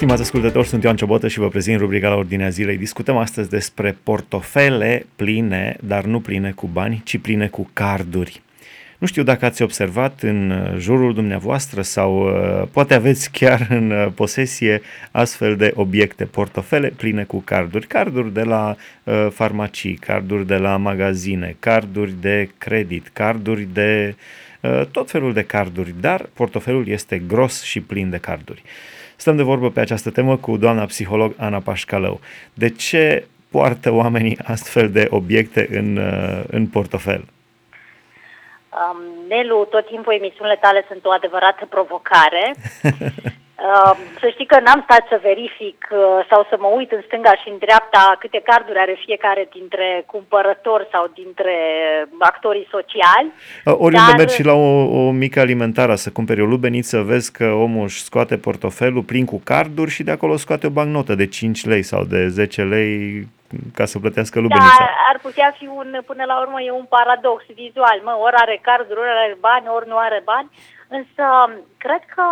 Stimați ascultători, sunt Ioan Ciobotă și vă prezint rubrica la Ordinea Zilei. Discutăm astăzi despre portofele pline, dar nu pline cu bani, ci pline cu carduri. Nu știu dacă ați observat în uh, jurul dumneavoastră sau uh, poate aveți chiar în uh, posesie astfel de obiecte, portofele pline cu carduri, carduri de la uh, farmacii, carduri de la magazine, carduri de credit, carduri de uh, tot felul de carduri, dar portofelul este gros și plin de carduri. Stăm de vorbă pe această temă cu doamna psiholog Ana Pașcalău. De ce poartă oamenii astfel de obiecte în, uh, în portofel? Um, Nelu, tot timpul emisiunile tale sunt o adevărată provocare. Uh, să știi că n-am stat să verific uh, sau să mă uit în stânga și în dreapta câte carduri are fiecare dintre cumpărători sau dintre actorii sociali. Uh, oriunde dar... mergi și la o, o mică alimentară să cumperi o lubeniță, vezi că omul își scoate portofelul plin cu carduri și de acolo scoate o bancnotă de 5 lei sau de 10 lei ca să plătească lubenița. Da, ar putea fi un, până la urmă, e un paradox vizual. Mă, ori are carduri, ori are bani, ori nu are bani. Însă, cred că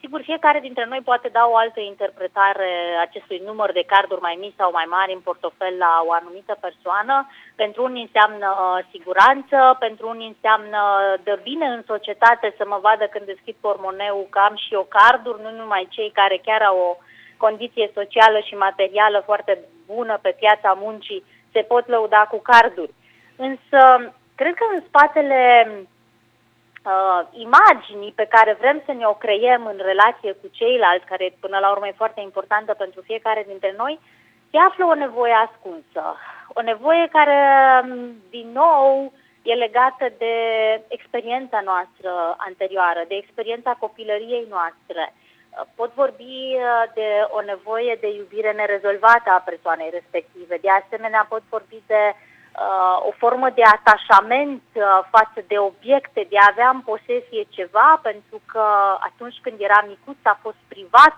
Sigur, fiecare dintre noi poate da o altă interpretare acestui număr de carduri mai mici sau mai mari în portofel la o anumită persoană. Pentru unii înseamnă uh, siguranță, pentru unii înseamnă de bine în societate să mă vadă când deschid pormoneu că am și eu carduri, nu numai cei care chiar au o condiție socială și materială foarte bună pe piața muncii se pot lăuda cu carduri. Însă, cred că în spatele uh, imaginii pe care vrem să ne o creiem în relație cu ceilalți, care până la urmă e foarte importantă pentru fiecare dintre noi, se află o nevoie ascunsă. O nevoie care, um, din nou, e legată de experiența noastră anterioară, de experiența copilăriei noastre. Uh, pot vorbi uh, de o nevoie de iubire nerezolvată a persoanei respective. De asemenea, pot vorbi de uh, uh, o formă de atașament uh, față de obiecte, de a avea în posesie ceva, pentru că atunci când era micuț a fost privat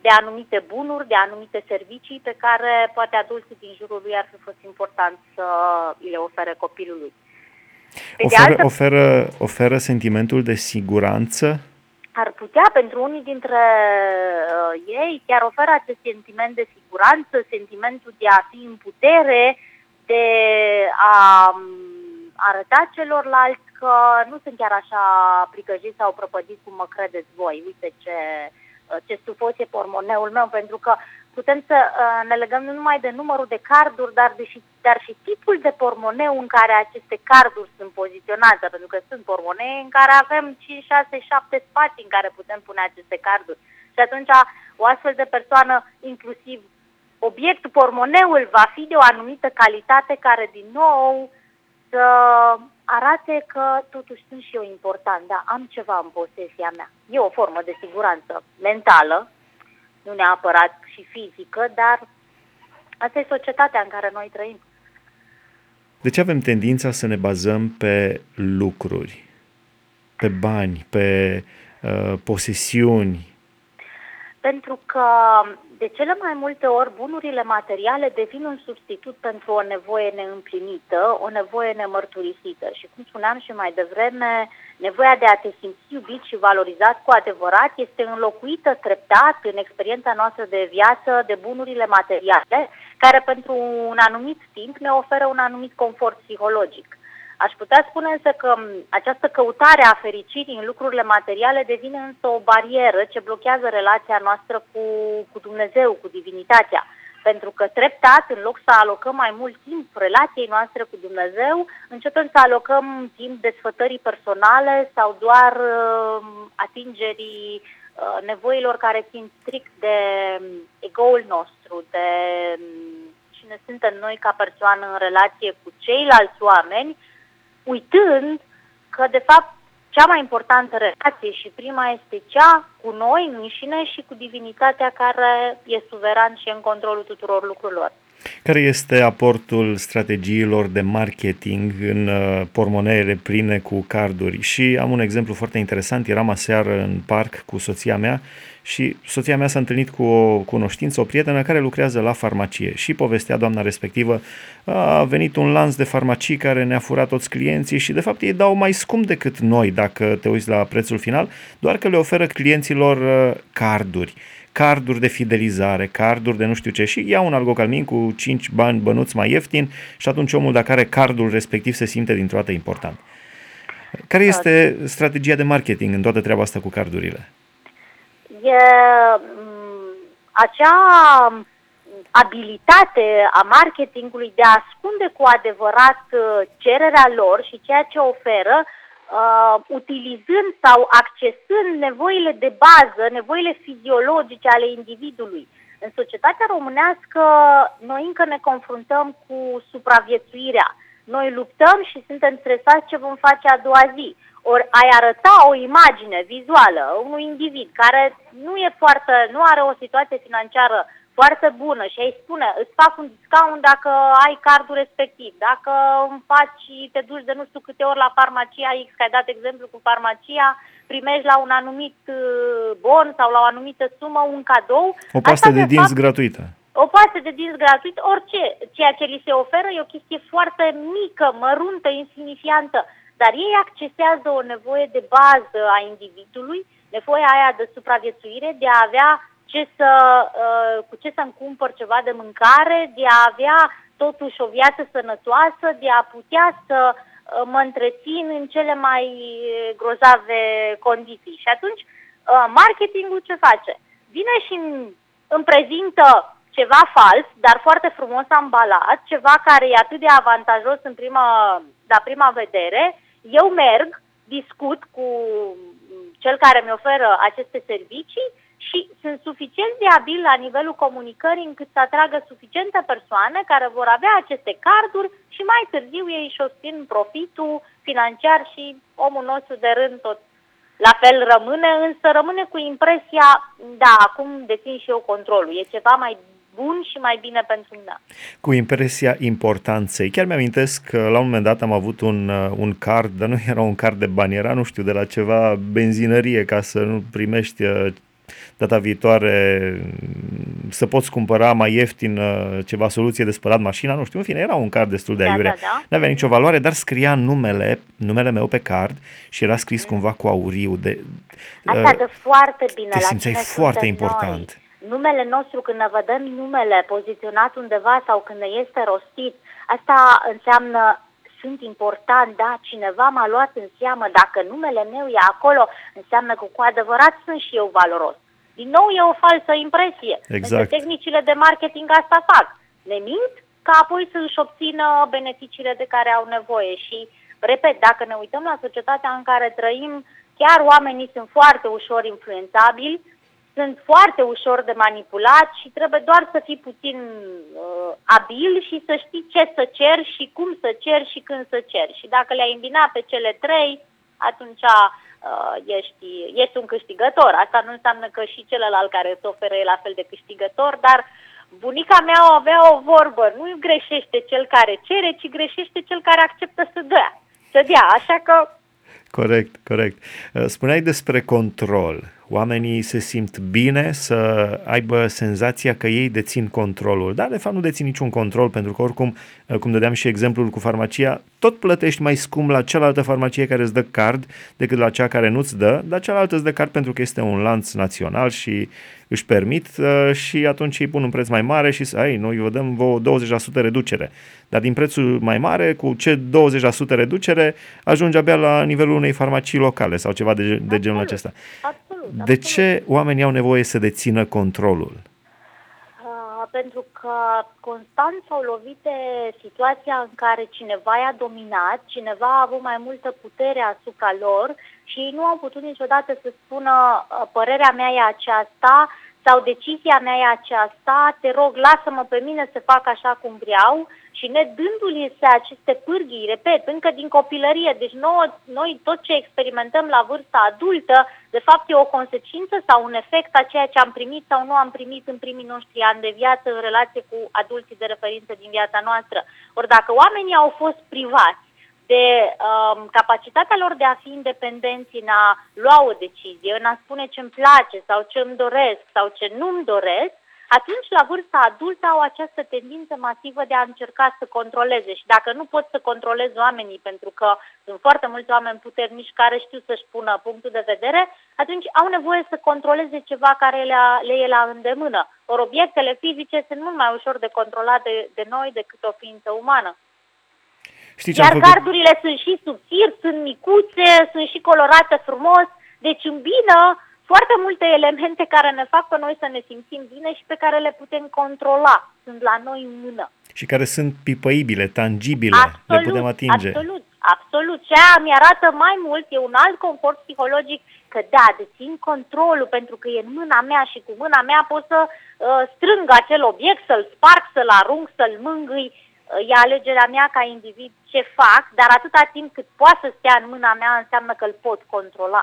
de anumite bunuri, de anumite servicii pe care poate adulții din jurul lui ar fi fost important să le ofere copilului. Pe oferă, altă... oferă, oferă sentimentul de siguranță? Ar putea, pentru unii dintre uh, ei, chiar oferă acest sentiment de siguranță, sentimentul de a fi în putere, de a arăta celorlalți că nu sunt chiar așa pricăjiți sau prăpădiți cum mă credeți voi. Uite ce, ce stufos e pormoneul meu, pentru că putem să uh, ne legăm nu numai de numărul de carduri, dar, de și, dar și tipul de pormoneu în care aceste carduri sunt poziționate, pentru că sunt pormonee în care avem 5, 6, 7 spații în care putem pune aceste carduri. Și atunci o astfel de persoană, inclusiv obiectul, pormoneul, va fi de o anumită calitate care, din nou, să arate că totuși sunt și eu important, da, am ceva în posesia mea. E o formă de siguranță mentală, nu neapărat și fizică, dar asta e societatea în care noi trăim. De ce avem tendința să ne bazăm pe lucruri, pe bani, pe uh, posesiuni? Pentru că de cele mai multe ori, bunurile materiale devin un substitut pentru o nevoie neîmplinită, o nevoie nemărturisită. Și cum spuneam și mai devreme, nevoia de a te simți iubit și valorizat cu adevărat este înlocuită treptat în experiența noastră de viață de bunurile materiale, care pentru un anumit timp ne oferă un anumit confort psihologic. Aș putea spune însă că această căutare a fericirii în lucrurile materiale devine însă o barieră ce blochează relația noastră cu, cu Dumnezeu, cu divinitatea. Pentru că treptat, în loc să alocăm mai mult timp relației noastre cu Dumnezeu, începem să alocăm timp desfătării personale sau doar uh, atingerii uh, nevoilor care țin strict de um, egoul nostru, de um, cine suntem noi ca persoană în relație cu ceilalți oameni, uitând că, de fapt, cea mai importantă relație și prima este cea cu noi înșine și cu divinitatea care e suveran și în controlul tuturor lucrurilor. Care este aportul strategiilor de marketing în uh, pormoneele pline cu carduri? Și am un exemplu foarte interesant. Eram aseară în parc cu soția mea și soția mea s-a întâlnit cu o cunoștință, o prietenă care lucrează la farmacie și povestea doamna respectivă a venit un lanț de farmacii care ne-a furat toți clienții și de fapt ei dau mai scump decât noi dacă te uiți la prețul final, doar că le oferă clienților uh, carduri carduri de fidelizare, carduri de nu știu ce și ia un algocalmin cu 5 bani bănuți mai ieftin și atunci omul dacă are cardul respectiv se simte dintr-o dată important. Care este strategia de marketing în toată treaba asta cu cardurile? E mm, acea abilitate a marketingului de a ascunde cu adevărat uh, cererea lor și ceea ce oferă uh, utilizând sau accesând nevoile de bază, nevoile fiziologice ale individului. În societatea românească noi încă ne confruntăm cu supraviețuirea. Noi luptăm și suntem stresați ce vom face a doua zi. Ori ai arăta o imagine vizuală unui individ care nu e foarte, nu are o situație financiară foarte bună și ai spune, îți fac un discount dacă ai cardul respectiv, dacă îmi faci, te duci de nu știu câte ori la farmacia X, că ai dat exemplu cu farmacia, primești la un anumit uh, bon sau la o anumită sumă un cadou. O pastă de dinți fapt, gratuită. O pastă de dinți gratuită, orice. Ceea ce li se oferă e o chestie foarte mică, măruntă, insignifiantă, dar ei accesează o nevoie de bază a individului, nevoia aia de supraviețuire, de a avea ce să, uh, cu ce să-mi cumpăr ceva de mâncare, de a avea totuși o viață sănătoasă, de a putea să uh, mă întrețin în cele mai grozave condiții. Și atunci, uh, marketingul ce face? Vine și îmi prezintă ceva fals, dar foarte frumos ambalat, ceva care e atât de avantajos în prima, la prima vedere, eu merg, discut cu cel care mi oferă aceste servicii și sunt suficient de abil la nivelul comunicării încât să atragă suficiente persoane care vor avea aceste carduri și mai târziu ei își obțin profitul financiar și omul nostru de rând tot la fel rămâne, însă rămâne cu impresia, da, acum dețin și eu controlul, e ceva mai bun și mai bine pentru mine. Cu impresia importanței. Chiar mi-amintesc că la un moment dat am avut un, uh, un card, dar nu era un card de bani, era, nu știu, de la ceva benzinărie ca să nu primești uh, data viitoare să poți cumpăra mai ieftin uh, ceva soluție de spălat mașina, nu știu, în fine, era un card destul de da, aiurea. Da, da. Nu avea nicio valoare, dar scria numele, numele meu pe card și era scris mm. cumva cu auriu. De, Asta uh, de foarte bine. Te simțeai foarte important. Noi. Numele nostru, când ne vedem numele poziționat undeva sau când ne este rostit, asta înseamnă sunt important, da, cineva m-a luat în seamă, dacă numele meu e acolo, înseamnă că cu adevărat sunt și eu valoros. Din nou e o falsă impresie. Exact. Însă tehnicile de marketing asta fac. Ne mint ca apoi să își obțină beneficiile de care au nevoie. Și, repet, dacă ne uităm la societatea în care trăim, chiar oamenii sunt foarte ușor influențabili, sunt foarte ușor de manipulat și trebuie doar să fii puțin uh, abil și să știi ce să ceri și cum să ceri și când să ceri. Și dacă le-ai îmbina pe cele trei, atunci uh, ești, ești un câștigător. Asta nu înseamnă că și celălalt care îți oferă e la fel de câștigător, dar bunica mea avea o vorbă, nu greșește cel care cere, ci greșește cel care acceptă să dea. Să dea, așa că Corect, corect. Uh, spuneai despre control. Oamenii se simt bine să aibă senzația că ei dețin controlul, dar de fapt nu dețin niciun control pentru că oricum, uh, cum dădeam și exemplul cu farmacia, tot plătești mai scump la cealaltă farmacie care îți dă card decât la cea care nu-ți dă, dar cealaltă îți dă card pentru că este un lanț național și își permit uh, și atunci îi pun un preț mai mare și ai, noi vă dăm vă 20% reducere. Dar din prețul mai mare, cu ce 20% reducere, ajunge abia la nivelul unei farmacii locale sau ceva de, de genul acesta. Absolut, de absolut. ce oamenii au nevoie să dețină controlul? pentru că constant s-au lovit de situația în care cineva i-a dominat, cineva a avut mai multă putere asupra lor și ei nu au putut niciodată să spună părerea mea e aceasta sau decizia mea e aceasta, te rog, lasă-mă pe mine să fac așa cum vreau și ne dându-le aceste pârghii, repet, încă din copilărie, deci noi, noi tot ce experimentăm la vârsta adultă, de fapt e o consecință sau un efect a ceea ce am primit sau nu am primit în primii noștri ani de viață în relație cu adulții de referință din viața noastră. Ori dacă oamenii au fost privați de um, capacitatea lor de a fi independenți în a lua o decizie, în a spune ce îmi place sau ce îmi doresc sau ce nu-mi doresc, atunci la vârsta adultă au această tendință masivă de a încerca să controleze și dacă nu pot să controlez oamenii pentru că sunt foarte mulți oameni puternici care știu să-și pună punctul de vedere, atunci au nevoie să controleze ceva care le, le e la îndemână. Ori obiectele fizice sunt mult mai ușor de controlat de, de noi decât o ființă umană. Știți Iar făcut? cardurile sunt și subțiri, sunt micuțe, sunt și colorate frumos, deci îmbină foarte multe elemente care ne fac pe noi să ne simțim bine și pe care le putem controla. Sunt la noi în mână. Și care sunt pipăibile, tangibile, absolut, le putem atinge. Absolut, absolut. Ce aia mi arată mai mult, e un alt confort psihologic, că da, dețin controlul pentru că e în mâna mea și cu mâna mea pot să uh, strâng acel obiect, să-l sparg, să-l arunc, să-l mângâi. Uh, e alegerea mea ca individ ce fac, dar atâta timp cât poate să stea în mâna mea înseamnă că îl pot controla.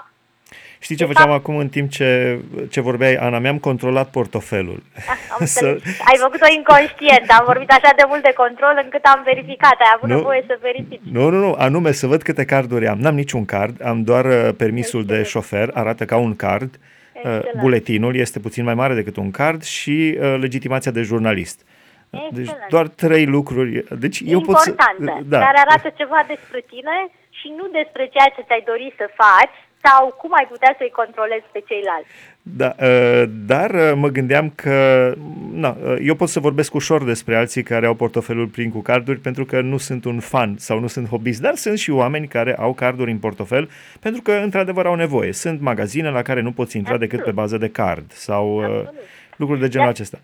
Știi ce făceam acum în timp ce, ce vorbeai, Ana? Mi-am controlat portofelul. Ah, am să... Ai făcut-o inconștient, am vorbit așa de mult de control încât am verificat, ai avut nu, nevoie să verifici. Nu, nu, nu, anume să văd câte carduri am. N-am niciun card, am doar uh, permisul Excelent. de șofer, arată ca un card. Uh, Excelent. Buletinul este puțin mai mare decât un card și uh, legitimația de jurnalist. Excelent. Deci doar trei lucruri. Deci eu pot să, da. care arată ceva despre tine și nu despre ceea ce ți-ai dori să faci, sau cum ai putea să-i controlezi pe ceilalți. Da, uh, dar uh, mă gândeam că na, uh, eu pot să vorbesc ușor despre alții care au portofelul plin cu carduri pentru că nu sunt un fan sau nu sunt hobbyist, dar sunt și oameni care au carduri în portofel pentru că într-adevăr au nevoie. Sunt magazine la care nu poți intra Absolut. decât pe bază de card sau Absolut. lucruri de genul acesta.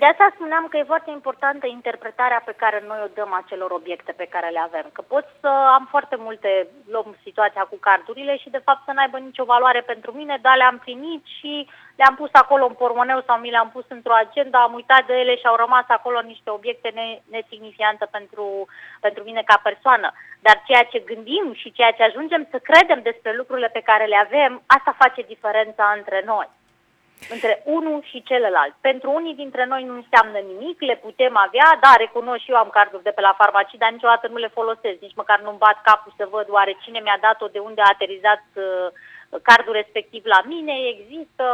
De asta spuneam că e foarte importantă interpretarea pe care noi o dăm acelor obiecte pe care le avem. Că pot să am foarte multe, luăm situația cu cardurile și de fapt să n-aibă nicio valoare pentru mine, dar le-am primit și le-am pus acolo în pormoneu sau mi le-am pus într-o agenda, am uitat de ele și au rămas acolo niște obiecte nesignifiante pentru, pentru mine ca persoană. Dar ceea ce gândim și ceea ce ajungem să credem despre lucrurile pe care le avem, asta face diferența între noi între unul și celălalt. Pentru unii dintre noi nu înseamnă nimic, le putem avea, da, recunosc și eu am carduri de pe la farmacii, dar niciodată nu le folosesc, nici măcar nu-mi bat capul să văd oare cine mi-a dat-o, de unde a aterizat uh, cardul respectiv la mine, există,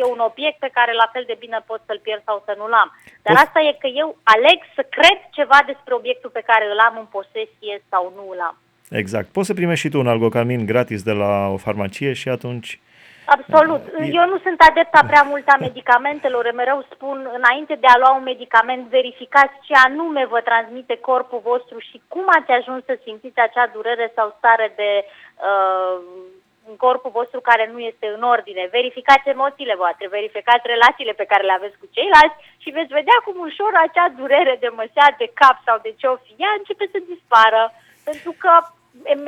e un obiect pe care la fel de bine pot să-l pierd sau să nu-l am. Dar asta e că eu aleg să cred ceva despre obiectul pe care îl am în posesie sau nu îl am. Exact. Poți să primești și tu un algocamin gratis de la o farmacie și atunci Absolut. Eu nu sunt adepta prea mult a medicamentelor. Mereu spun, înainte de a lua un medicament, verificați ce anume vă transmite corpul vostru și cum ați ajuns să simțiți acea durere sau stare de uh, în corpul vostru care nu este în ordine. Verificați emoțiile voastre, verificați relațiile pe care le aveți cu ceilalți și veți vedea cum ușor acea durere de măsea, de cap sau de ce o fi, ea începe să dispară. Pentru că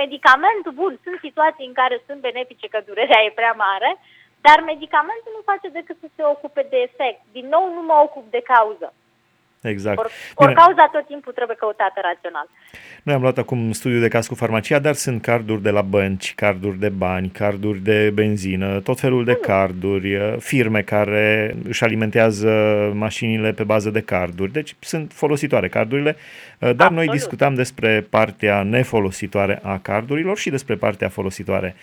medicamentul, bun, sunt situații în care sunt benefice că durerea e prea mare, dar medicamentul nu face decât să se ocupe de efect. Din nou, nu mă ocup de cauză. Exact. Or, or cauza tot timpul trebuie căutată rațional. Noi am luat acum studiu de caz cu farmacia, dar sunt carduri de la bănci, carduri de bani, carduri de benzină, tot felul de carduri, uh, firme care își alimentează mașinile pe bază de carduri. Deci sunt folositoare cardurile, uh, dar Absolut. noi discutam despre partea nefolositoare a cardurilor și despre partea folositoare.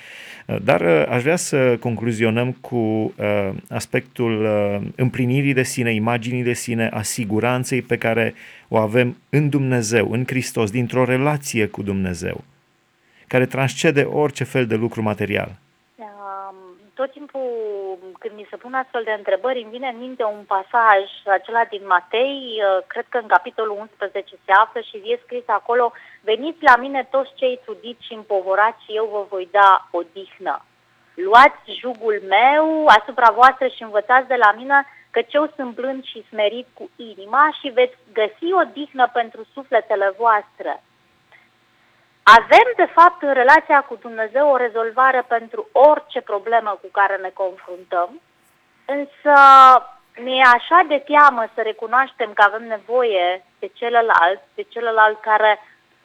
Uh, dar aș vrea să concluzionăm cu aspectul împlinirii de sine, imaginii de sine, a siguranței pe care o avem în Dumnezeu, în Hristos, dintr-o relație cu Dumnezeu, care transcede orice fel de lucru material? Tot timpul când mi se pun astfel de întrebări, îmi vine în minte un pasaj, acela din Matei, uh, cred că în capitolul 11 se află și e scris acolo, veniți la mine toți cei trudiți și împovorați și eu vă voi da odihnă. Luați jugul meu asupra voastră și învățați de la mine căci eu sunt blând și smerit cu inima și veți găsi o dihnă pentru sufletele voastre. Avem, de fapt, în relația cu Dumnezeu o rezolvare pentru orice problemă cu care ne confruntăm, însă mi-e așa de teamă să recunoaștem că avem nevoie pe celălalt, pe celălalt care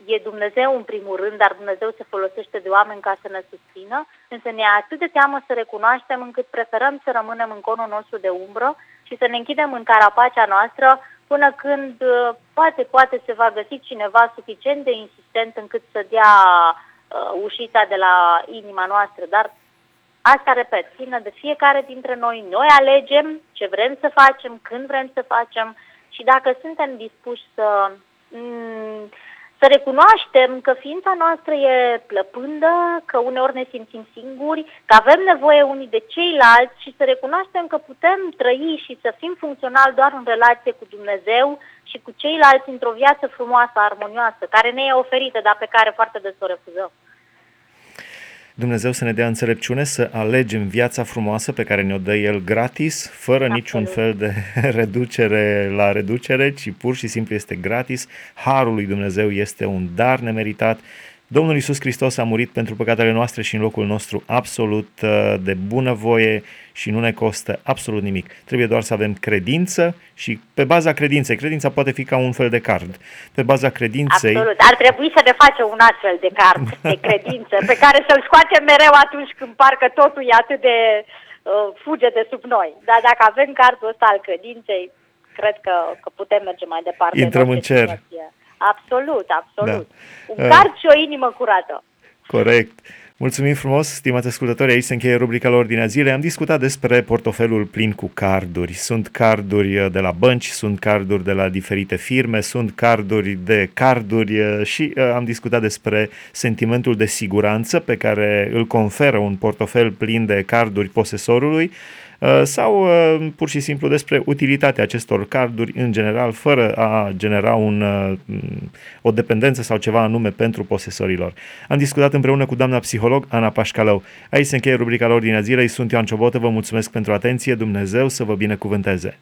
e Dumnezeu în primul rând, dar Dumnezeu se folosește de oameni ca să ne susțină, însă ne e atât de teamă să recunoaștem încât preferăm să rămânem în conul nostru de umbră și să ne închidem în carapacea noastră până când uh, poate, poate se va găsi cineva suficient de insistent încât să dea uh, ușița de la inima noastră, dar asta, repet, ține de fiecare dintre noi. Noi alegem ce vrem să facem, când vrem să facem și dacă suntem dispuși să... Mm, să recunoaștem că ființa noastră e plăpândă, că uneori ne simțim singuri, că avem nevoie unii de ceilalți și să recunoaștem că putem trăi și să fim funcționali doar în relație cu Dumnezeu și cu ceilalți într-o viață frumoasă, armonioasă, care ne e oferită, dar pe care foarte des o refuzăm. Dumnezeu să ne dea înțelepciune să alegem viața frumoasă pe care ne-o dă El gratis, fără Absolut. niciun fel de reducere la reducere, ci pur și simplu este gratis. Harul lui Dumnezeu este un dar nemeritat Domnul Iisus Hristos a murit pentru păcatele noastre și în locul nostru absolut uh, de bunăvoie și nu ne costă absolut nimic. Trebuie doar să avem credință și pe baza credinței, credința poate fi ca un fel de card. Pe baza credinței... Absolut, ar trebui să ne facem un astfel de card de credință pe care să-l scoatem mereu atunci când parcă totul e atât de uh, fuge de sub noi. Dar dacă avem cardul ăsta al credinței, cred că, că putem merge mai departe. Intrăm în cer. Situație. Absolut, absolut. Da. Un card uh. și o inimă curată. Corect. Mulțumim frumos, stimați ascultători, aici se încheie rubrica la Ordinea Zilei. Am discutat despre portofelul plin cu carduri. Sunt carduri uh, de la bănci, sunt carduri de la diferite firme, sunt carduri de carduri uh, și uh, am discutat despre sentimentul de siguranță pe care îl conferă un portofel plin de carduri posesorului. Uh, sau uh, pur și simplu despre utilitatea acestor carduri în general, fără a genera un, uh, o dependență sau ceva anume pentru posesorilor. Am discutat împreună cu doamna psiholog Ana Pașcalău. Aici se încheie rubrica la ordinea zilei. Sunt Ioan Ciobotă, vă mulțumesc pentru atenție, Dumnezeu să vă binecuvânteze!